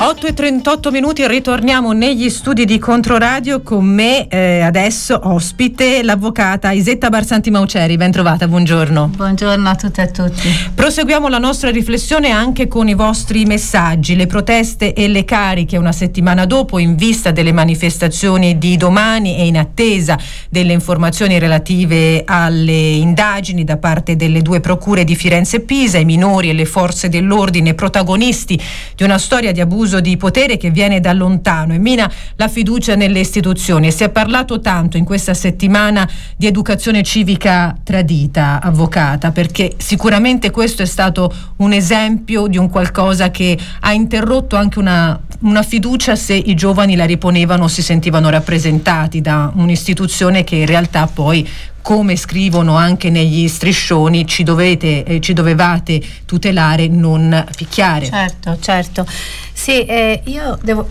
8 e 38 minuti, ritorniamo negli studi di Controradio con me eh, adesso ospite l'avvocata Isetta Barsanti Mauceri, ben trovata, buongiorno. Buongiorno a tutte e a tutti. Proseguiamo la nostra riflessione anche con i vostri messaggi, le proteste e le cariche una settimana dopo in vista delle manifestazioni di domani e in attesa delle informazioni relative alle indagini da parte delle due procure di Firenze e Pisa, i minori e le forze dell'ordine protagonisti di una storia di abuso abuso di potere che viene da lontano e mina la fiducia nelle istituzioni. Si è parlato tanto in questa settimana di educazione civica tradita, avvocata, perché sicuramente questo è stato un esempio di un qualcosa che ha interrotto anche una, una fiducia se i giovani la riponevano si sentivano rappresentati da un'istituzione che in realtà poi come scrivono anche negli striscioni, ci, dovete, eh, ci dovevate tutelare, non picchiare. Certo, certo. Sì, eh, io devo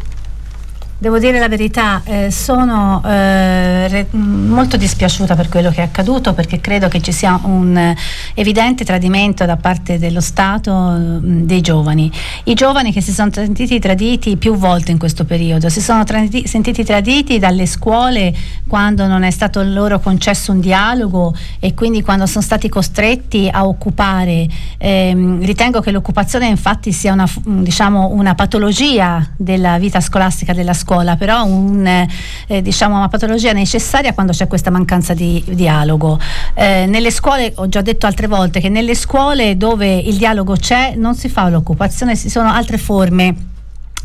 Devo dire la verità, eh, sono eh, re- molto dispiaciuta per quello che è accaduto perché credo che ci sia un eh, evidente tradimento da parte dello Stato mh, mm, dei giovani. I giovani che si sono sentiti traditi più volte in questo periodo, si sono tradi- sentiti traditi dalle scuole quando non è stato loro concesso un dialogo e quindi quando sono stati costretti a occupare. Ehm, ritengo che l'occupazione infatti sia una, diciamo, una patologia della vita scolastica della scuola scuola, però un, eh, diciamo una patologia necessaria quando c'è questa mancanza di dialogo. Eh, nelle scuole, ho già detto altre volte, che nelle scuole dove il dialogo c'è non si fa l'occupazione, ci sono altre forme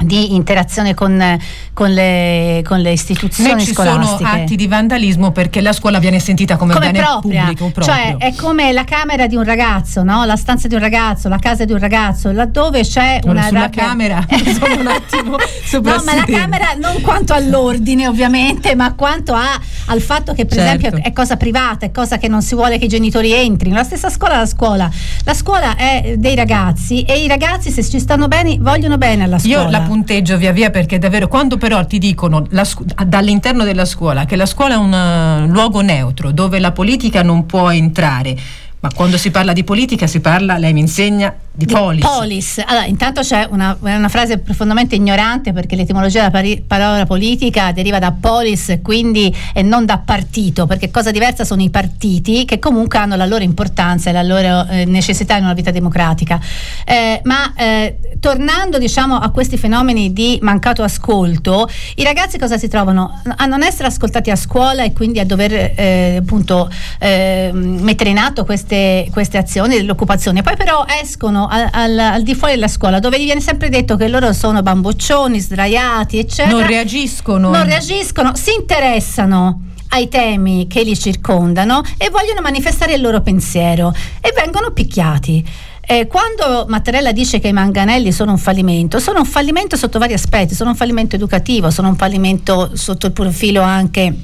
di interazione con, con, le, con, le, istituzioni Né ci scolastiche. sono atti di vandalismo perché la scuola viene sentita come, come bene propria. pubblico proprio. Cioè è come la camera di un ragazzo, no? la stanza di un ragazzo, la casa di un ragazzo, laddove c'è allora, una... Sulla rabbia... camera, sono un attimo No, ma la camera non quanto all'ordine ovviamente, ma quanto a, al fatto che per certo. esempio è cosa privata, è cosa che non si vuole che i genitori entrino. La stessa scuola è la scuola. La scuola è dei ragazzi e i ragazzi se ci stanno bene vogliono bene alla scuola. Io la punteggio via via perché davvero quando però ti dicono scu- dall'interno della scuola che la scuola è un uh, luogo neutro dove la politica non può entrare ma quando si parla di politica si parla, lei mi insegna, di, di polis. polis. Allora, intanto c'è una, una, frase profondamente ignorante perché l'etimologia della pari, parola politica deriva da polis quindi, e non da partito, perché cosa diversa sono i partiti che comunque hanno la loro importanza e la loro eh, necessità in una vita democratica. Eh, ma eh, tornando diciamo, a questi fenomeni di mancato ascolto, i ragazzi cosa si trovano? A non essere ascoltati a scuola e quindi a dover eh, appunto eh, mettere in atto queste queste, queste azioni dell'occupazione. Poi però escono al, al, al, di fuori della scuola dove gli viene sempre detto che loro sono bamboccioni, sdraiati, eccetera. Non reagiscono. Non reagiscono, si interessano ai temi che li circondano e vogliono manifestare il loro pensiero e vengono picchiati. Eh, quando Mattarella dice che i manganelli sono un fallimento, sono un fallimento sotto vari aspetti, sono un fallimento educativo, sono un fallimento sotto il profilo anche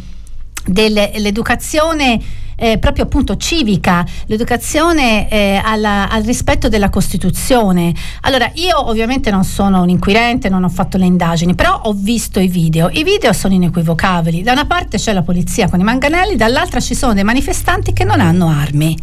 dell'educazione eh, proprio appunto civica, l'educazione eh, alla, al rispetto della Costituzione. Allora, io ovviamente non sono un inquirente, non ho fatto le indagini, però ho visto i video. I video sono inequivocabili. Da una parte c'è la polizia con i manganelli, dall'altra ci sono dei manifestanti che non hanno armi.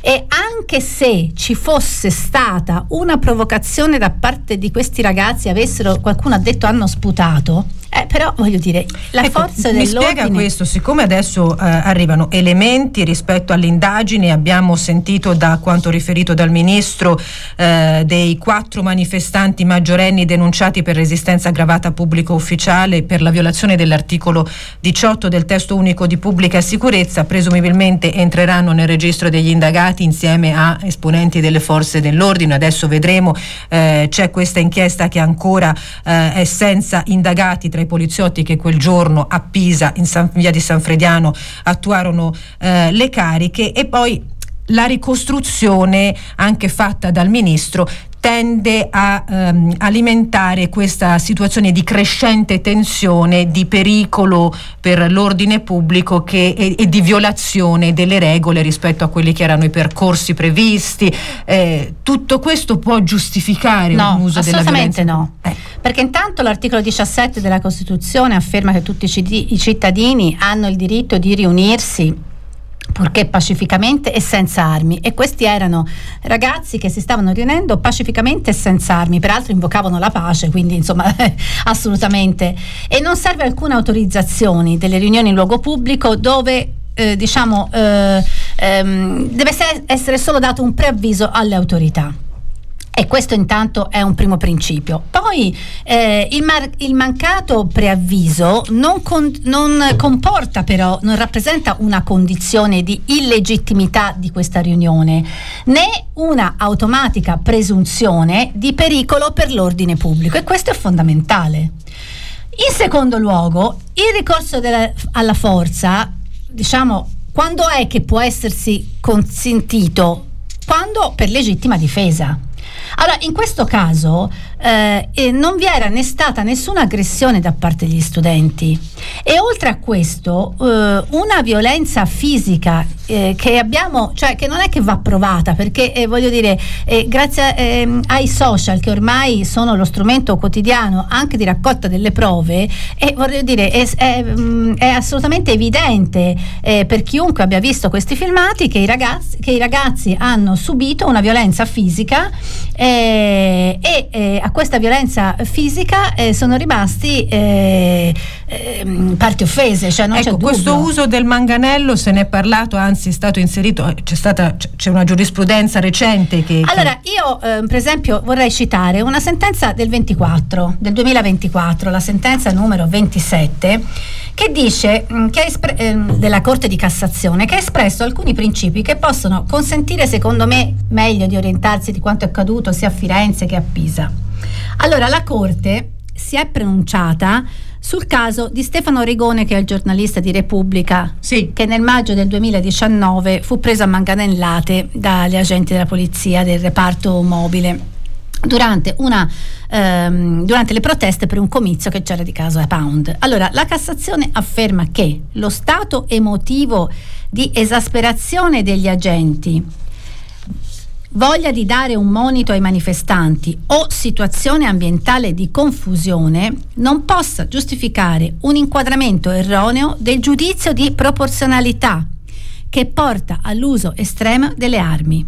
E anche se ci fosse stata una provocazione da parte di questi ragazzi, avessero qualcuno ha detto hanno sputato, eh, però voglio dire, la ecco, forza mi dell'ordine... Mi spiega questo, siccome adesso eh, arrivano elementi rispetto alle indagini, abbiamo sentito da quanto riferito dal Ministro eh, dei quattro manifestanti maggiorenni denunciati per resistenza aggravata pubblico ufficiale per la violazione dell'articolo 18 del testo unico di pubblica sicurezza, presumibilmente entreranno nel registro degli indagati insieme a esponenti delle forze dell'ordine. Adesso vedremo, eh, c'è questa inchiesta che ancora eh, è senza indagati tra i poliziotti che quel giorno a Pisa, in San, via di San Frediano, attuarono eh, le cariche e poi la ricostruzione anche fatta dal ministro tende a ehm, alimentare questa situazione di crescente tensione, di pericolo per l'ordine pubblico che, e, e, di violazione delle regole rispetto a quelli che erano i percorsi previsti. Eh, tutto questo può giustificare no, un uso della violenza? Assolutamente no. Ecco. Perché intanto l'articolo 17 della Costituzione afferma che tutti i cittadini hanno il diritto di riunirsi purché pacificamente e senza armi. E questi erano ragazzi che si stavano riunendo pacificamente e senza armi, peraltro invocavano la pace, quindi insomma assolutamente. E non serve alcuna autorizzazione delle riunioni in luogo pubblico dove eh, diciamo eh, ehm, deve essere solo dato un preavviso alle autorità. E questo intanto è un primo principio. Poi eh, il, mar- il, mancato preavviso non, con- non, comporta però, non rappresenta una condizione di illegittimità di questa riunione, né una automatica presunzione di pericolo per l'ordine pubblico e questo è fondamentale. In secondo luogo, il ricorso della- alla forza, diciamo, quando è che può essersi consentito? Quando per legittima difesa. Allora, in questo caso eh, non vi era né stata nessuna aggressione da parte degli studenti. E oltre a questo eh, una violenza fisica eh, che abbiamo, cioè che non è che va provata perché eh, voglio dire, eh, grazie ehm, ai social che ormai sono lo strumento quotidiano anche di raccolta delle prove, e voglio dire, è, è, mm, è assolutamente evidente eh, per chiunque abbia visto questi filmati che i ragazzi, che i ragazzi hanno subito una violenza fisica e a questa violenza fisica eh, sono rimasti eh, eh, parti offese. Cioè ecco, questo uso del manganello se ne è parlato, anzi è stato inserito, eh, c'è, stata, c'è una giurisprudenza recente che... Allora, io ehm, per esempio vorrei citare una sentenza del 24, del 2024, la sentenza numero 27, che dice, mm, che espre- ehm, della Corte di Cassazione, che ha espresso alcuni principi che possono consentire, secondo me, meglio di orientarsi di quanto è accaduto sia a Firenze che a Pisa. Allora, la Corte si è pronunciata sul caso di Stefano Rigone, che è il giornalista di Repubblica, sì. che nel maggio del 2019 fu preso a manganellate dagli agenti della polizia del reparto mobile. Durante, una, ehm, durante, le proteste per un comizio che c'era di caso a Pound. Allora, la Cassazione afferma che lo stato emotivo di esasperazione degli agenti voglia di dare un monito ai manifestanti o situazione ambientale di confusione non possa giustificare un inquadramento erroneo del giudizio di proporzionalità che porta all'uso estremo delle armi.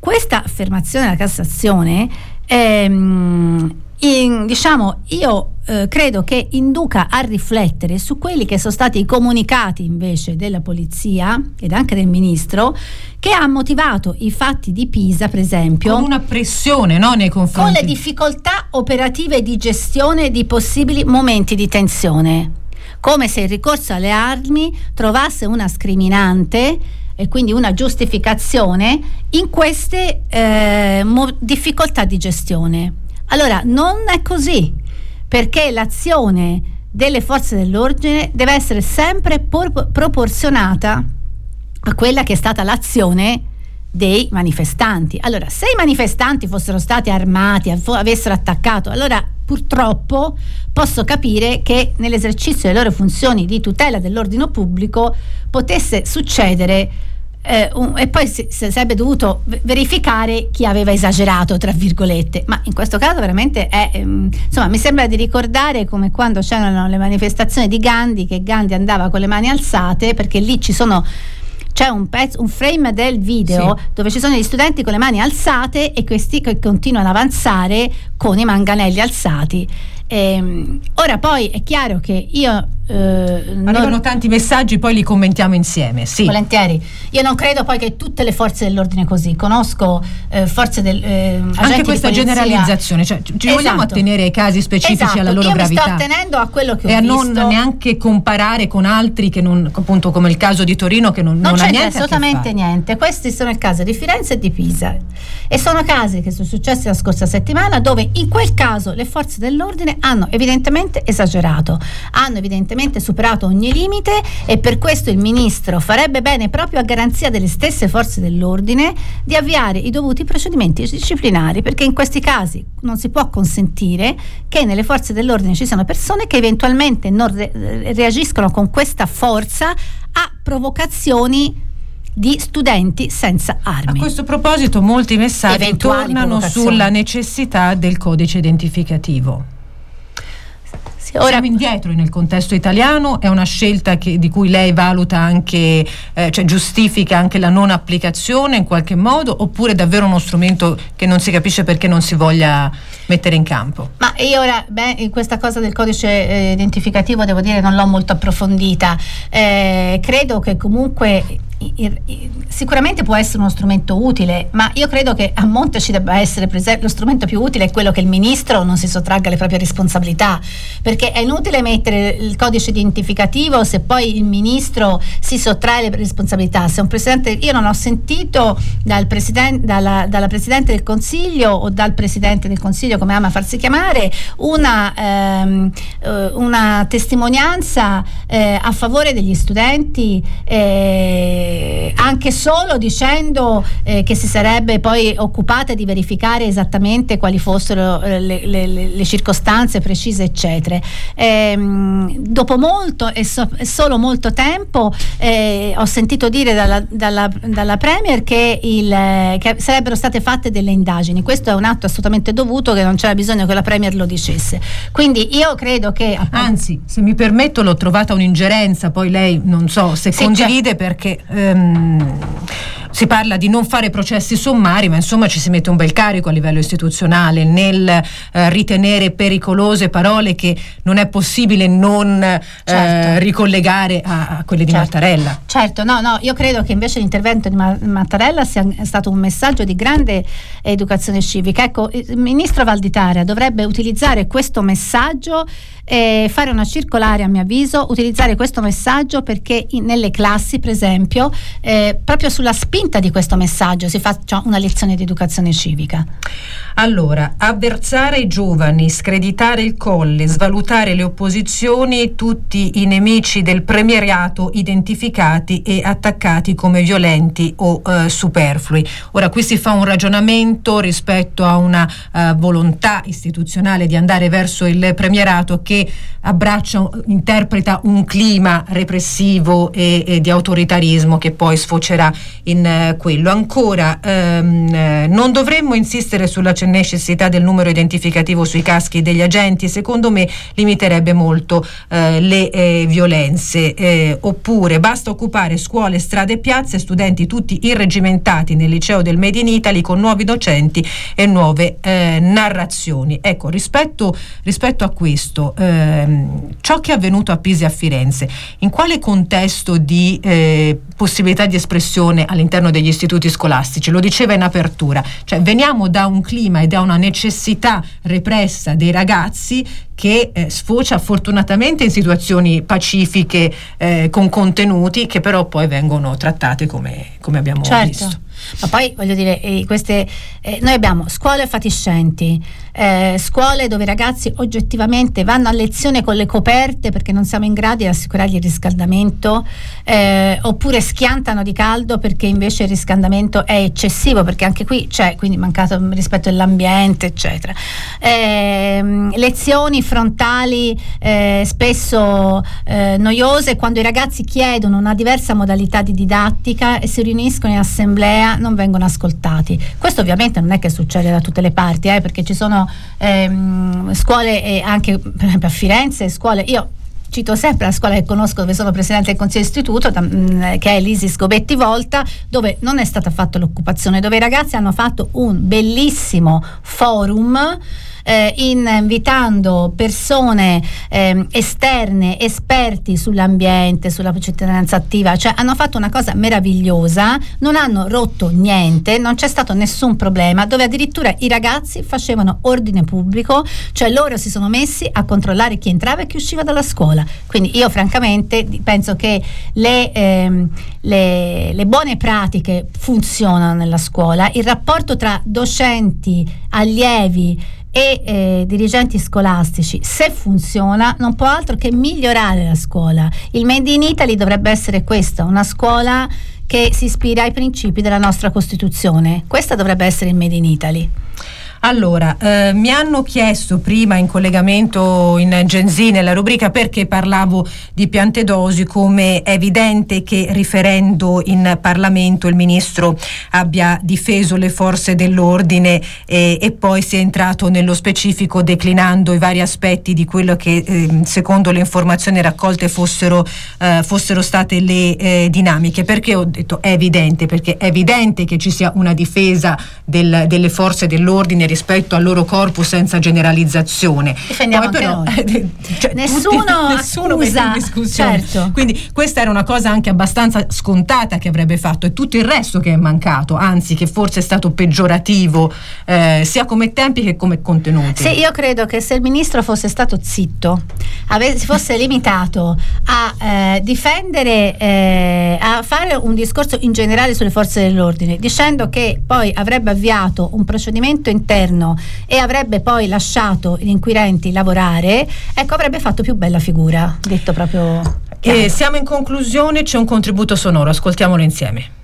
Questa affermazione della Cassazione ehm, in, diciamo, io eh, credo che induca a riflettere su quelli che sono stati i comunicati invece della polizia ed anche del ministro che ha motivato i fatti di Pisa, per esempio, con una pressione no, nei confronti con le difficoltà operative di gestione di possibili momenti di tensione, come se il ricorso alle armi trovasse una scriminante e quindi una giustificazione in queste eh, difficoltà di gestione. Allora, non è così, perché l'azione delle forze dell'ordine deve essere sempre por- proporzionata a quella che è stata l'azione dei manifestanti. Allora, se i manifestanti fossero stati armati, avessero attaccato, allora purtroppo posso capire che nell'esercizio delle loro funzioni di tutela dell'ordine pubblico potesse succedere eh, un, e poi si, si, sarebbe dovuto verificare chi aveva esagerato, tra virgolette, ma in questo caso veramente è, ehm, insomma, mi sembra di ricordare come quando c'erano le manifestazioni di Gandhi, che Gandhi andava con le mani alzate, perché lì ci sono c'è un, pezzo, un frame del video sì. dove ci sono gli studenti con le mani alzate e questi che continuano ad avanzare con i manganelli alzati. Ehm, ora poi è chiaro che io eh, Arrivano non... tanti messaggi, poi li commentiamo insieme. Sì. Volentieri. Io non credo poi che tutte le forze dell'ordine così. Conosco eh, forze del. Eh, Anche questa generalizzazione, cioè, ci esatto. vogliamo attenere ai casi specifici esatto. alla loro Io gravità. Mi sto attenendo a quello che ho e a non neanche comparare con altri che non, appunto come il caso di Torino, che non, non, non c'è niente assolutamente niente. Questi sono il caso di Firenze e di Pisa. E sono casi che sono successi la scorsa settimana, dove in quel caso le forze dell'ordine hanno evidentemente esagerato, hanno evidentemente superato ogni limite e per questo il ministro farebbe bene proprio a garanzia delle stesse forze dell'ordine di avviare i dovuti procedimenti disciplinari perché in questi casi non si può consentire che nelle forze dell'ordine ci siano persone che eventualmente non re- reagiscono con questa forza a provocazioni di studenti senza armi. A questo proposito molti messaggi Eventuali tornano sulla necessità del codice identificativo. Ora, Siamo indietro nel contesto italiano, è una scelta che, di cui lei valuta anche, eh, cioè giustifica anche la non applicazione in qualche modo, oppure è davvero uno strumento che non si capisce perché non si voglia mettere in campo? Ma io ora, beh, questa cosa del codice eh, identificativo devo dire non l'ho molto approfondita. Eh, credo che comunque sicuramente può essere uno strumento utile, ma io credo che a monte ci debba essere lo strumento più utile è quello che il ministro non si sottragga alle proprie responsabilità, perché è inutile mettere il codice identificativo se poi il ministro si sottrae alle responsabilità. Io non ho sentito dal presidente, dalla, dalla Presidente del Consiglio o dal Presidente del Consiglio, come ama farsi chiamare, una, ehm, eh, una testimonianza eh, a favore degli studenti. Eh, anche solo dicendo eh, che si sarebbe poi occupata di verificare esattamente quali fossero eh, le, le, le, circostanze precise, eccetera. Ehm, dopo molto e, so, solo molto tempo eh, ho sentito dire dalla, dalla, dalla Premier che, il, che, sarebbero state fatte delle indagini. Questo è un atto assolutamente dovuto che non c'era bisogno che la Premier lo dicesse. Quindi io credo che... Anzi, se mi permetto, l'ho trovata un'ingerenza, poi lei non so se sì, condivide cioè, perché ehm, si parla di non fare processi sommari, ma insomma ci si mette un bel carico a livello istituzionale nel eh, ritenere pericolose parole che non è possibile non eh, certo. ricollegare a, a, quelle di certo. Mattarella. Certo, no, no, io credo che invece l'intervento di Mattarella sia stato un messaggio di grande educazione civica. Ecco, il ministro Valditara dovrebbe utilizzare questo messaggio e fare una circolare a mio avviso, utilizzare questo messaggio perché in, nelle classi, per esempio, eh, proprio sulla spinta spinta di questo messaggio si faccia una lezione di educazione civica? Allora, avversare i giovani, screditare il colle, svalutare le opposizioni, tutti i nemici del premieriato identificati e attaccati come violenti o eh, superflui. Ora, qui si fa un ragionamento rispetto a una eh, volontà istituzionale di andare verso il premierato che abbraccia, interpreta un clima repressivo e, e di autoritarismo che poi sfocerà in eh, quello. Ancora, ehm, eh, non dovremmo insistere sulla necessità del numero identificativo sui caschi degli agenti, secondo me limiterebbe molto eh, le eh, violenze. Eh, oppure basta occupare scuole, strade e piazze, studenti tutti irregimentati nel liceo del Made in Italy con nuovi docenti e nuove narrazioni. Ecco, rispetto, rispetto a questo, ehm, ciò che è avvenuto a Pisa e a Firenze, in quale contesto di possibilità di espressione all'interno all'interno degli istituti scolastici, lo diceva in apertura, cioè veniamo da un clima e da una necessità repressa dei ragazzi che eh, sfocia fortunatamente in situazioni pacifiche eh, con contenuti che però poi vengono trattate come, come abbiamo certo. visto. Ma poi voglio dire, eh, queste, eh, noi abbiamo scuole fatiscenti, eh, scuole dove i ragazzi oggettivamente vanno a lezione con le coperte perché non siamo in grado di assicurargli il riscaldamento, eh, oppure schiantano di caldo perché invece il riscaldamento è eccessivo, perché anche qui c'è quindi mancato rispetto all'ambiente, eccetera. Ehm, lezioni frontali eh, spesso eh, noiose quando i ragazzi chiedono una diversa modalità di didattica e si riuniscono in assemblea non vengono ascoltati. Questo ovviamente non è che succede da tutte le parti, eh, perché ci sono ehm, scuole anche per esempio a Firenze, scuole, io cito sempre la scuola che conosco dove sono presidente del consiglio istituto mm, che è l'Isis Gobetti Volta dove non è stata fatta l'occupazione dove i ragazzi hanno fatto un bellissimo forum eh, invitando persone eh, esterne, esperti sull'ambiente, sulla cittadinanza attiva, cioè hanno fatto una cosa meravigliosa, non hanno rotto niente, non c'è stato nessun problema, dove addirittura i ragazzi facevano ordine pubblico, cioè loro si sono messi a controllare chi entrava e chi usciva dalla scuola. Quindi io francamente penso che le, ehm, le, le buone pratiche funzionano nella scuola, il rapporto tra docenti, allievi, e eh, dirigenti scolastici, se funziona, non può altro che migliorare la scuola. Il Made in Italy dovrebbe essere questo, una scuola che si ispira ai principi della nostra Costituzione. Questa dovrebbe essere il Made in Italy. Allora, eh, mi hanno chiesto prima in collegamento in Genzi nella rubrica perché parlavo di Piantedosi come è evidente che riferendo in Parlamento il Ministro abbia difeso le forze dell'ordine eh, e poi si è entrato nello specifico declinando i vari aspetti di quello che eh, secondo le informazioni raccolte fossero, eh, fossero state le eh, dinamiche. Perché ho detto è evidente? Perché è evidente che ci sia una difesa del, delle forze dell'ordine rispetto al loro corpo senza generalizzazione. Difendiamo Poi però, cioè, nessuno, tutti, nessuno mette in discussione. Certo. Quindi questa era una cosa anche abbastanza scontata che avrebbe fatto e tutto il resto che è mancato, anzi che forse è stato peggiorativo eh, sia come tempi che come contenuti. Sì, io credo che se il ministro fosse stato zitto, ave- si fosse limitato a eh, difendere, eh, a fare un discorso in generale sulle forze dell'ordine, dicendo che poi avrebbe avviato un procedimento interno e avrebbe poi lasciato gli inquirenti lavorare, ecco avrebbe fatto più bella figura, detto proprio. Siamo in conclusione, c'è un contributo sonoro, ascoltiamolo insieme.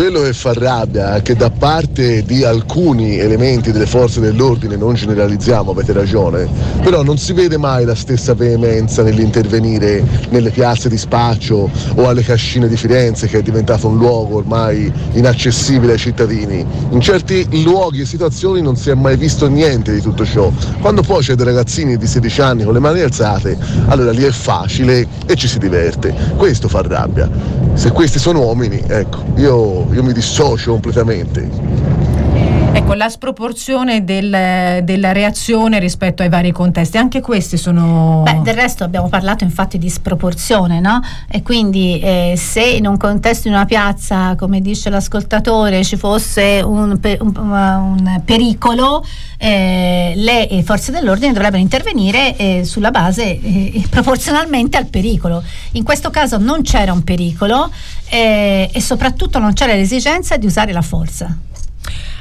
Quello che fa rabbia è che da parte di alcuni elementi delle forze dell'ordine, non generalizziamo, avete ragione, però non si vede mai la stessa veemenza nell'intervenire nelle piazze di spaccio o alle cascine di Firenze che è diventato un luogo ormai inaccessibile ai cittadini. In certi luoghi e situazioni non si è mai visto niente di tutto ciò. Quando poi c'è dei ragazzini di 16 anni con le mani alzate, allora lì è facile e ci si diverte. Questo fa rabbia. Se questi sono uomini, ecco, io io mi dissocio completamente. Ecco, la sproporzione del, della reazione rispetto ai vari contesti, anche questi sono... Beh, del resto abbiamo parlato infatti di sproporzione, no? E quindi eh, se in un contesto, in una piazza, come dice l'ascoltatore, ci fosse un, un, un pericolo, eh, le forze dell'ordine dovrebbero intervenire eh, sulla base eh, proporzionalmente al pericolo. In questo caso non c'era un pericolo eh, e soprattutto non c'era l'esigenza di usare la forza.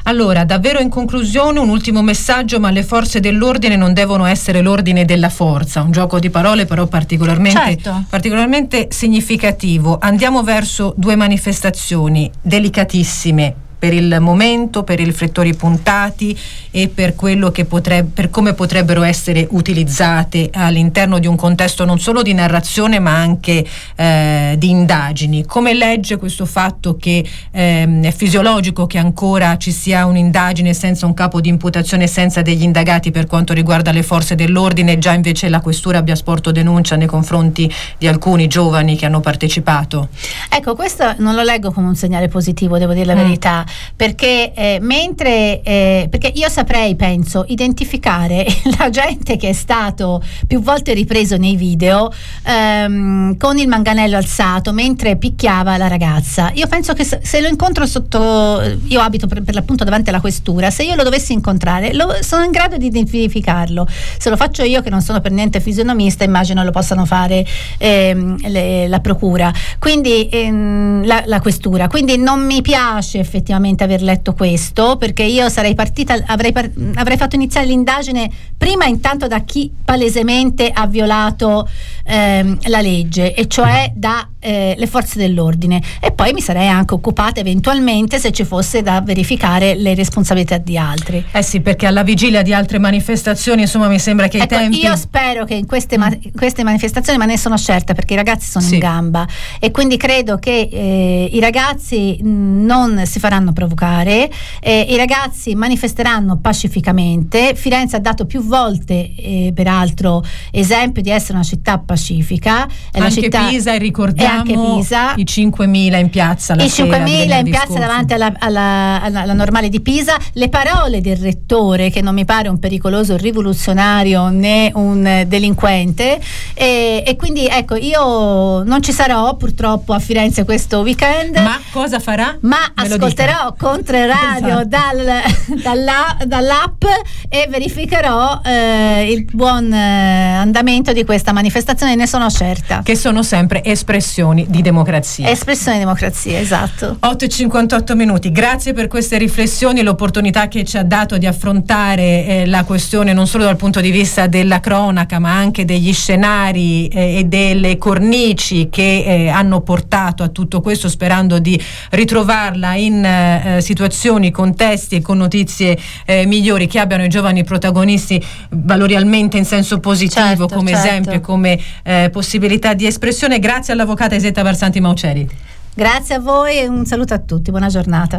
Allora, davvero in conclusione un ultimo messaggio, ma le forze dell'ordine non devono essere l'ordine della forza, un gioco di parole però particolarmente, certo. particolarmente significativo. Andiamo verso due manifestazioni delicatissime per il momento, per i riflettori puntati e per, potrebbe, per come potrebbero essere utilizzate all'interno di un contesto non solo di narrazione ma anche eh, di indagini. Come legge questo fatto che eh, è fisiologico che ancora ci sia un'indagine senza un capo di imputazione, senza degli indagati per quanto riguarda le forze dell'ordine, già invece la questura abbia sporto denuncia nei confronti di alcuni giovani che hanno partecipato? Ecco, questo non lo leggo come un segnale positivo, devo dire la mm. verità perché eh, mentre eh, perché io saprei, penso, identificare l'agente che è stato più volte ripreso nei video ehm, con il manganello alzato mentre picchiava la ragazza. Io penso che se, lo incontro sotto, io abito per, per, l'appunto davanti alla questura, se io lo dovessi incontrare, lo, sono in grado di identificarlo. Se lo faccio io, che non sono per niente fisionomista, immagino lo possano fare ehm, le, la procura, quindi ehm, la, la questura. Quindi non mi piace effettivamente effettivamente aver letto questo, perché io sarei partita, avrei, par- avrei fatto iniziare l'indagine prima intanto da chi palesemente ha violato ehm, la legge, e cioè da eh, le forze dell'ordine e poi mi sarei anche occupata eventualmente se ci fosse da verificare le responsabilità di altri. Eh sì, perché alla vigilia di altre manifestazioni, insomma, mi sembra che ecco, i tempi Io spero che in queste, ma- queste, manifestazioni, ma ne sono certa perché i ragazzi sono sì. in gamba e quindi credo che eh, i ragazzi mh, non si faranno provocare, eh, i ragazzi manifesteranno pacificamente. Firenze ha dato più volte eh, peraltro esempio di essere una città pacifica, è anche città, Pisa ricordiamo Pisa. I 5.000 in piazza la I 5.000 in piazza davanti alla, alla, alla, alla, normale di Pisa. Le parole del rettore, che non mi pare un pericoloso rivoluzionario né un delinquente. E, e quindi ecco, io non ci sarò purtroppo a Firenze questo weekend. Ma cosa farà? Ma Me ascolterò Controradio esatto. dal, dalla, dall'app e verificherò eh, il buon eh, andamento di questa manifestazione, ne sono certa. Che sono sempre espressioni espressioni di democrazia. Espressione di democrazia, esatto. 8 e 58 minuti, grazie per queste riflessioni, l'opportunità che ci ha dato di affrontare eh, la questione non solo dal punto di vista della cronaca ma anche degli scenari eh, e delle cornici che eh, hanno portato a tutto questo sperando di ritrovarla in eh, situazioni, contesti e con notizie eh, migliori che abbiano i giovani protagonisti valorialmente in senso positivo certo, come certo. esempio come eh, possibilità di espressione. Grazie all'avvocata Isetta Barsanti Mauceri. Grazie a voi e un saluto a tutti, buona giornata.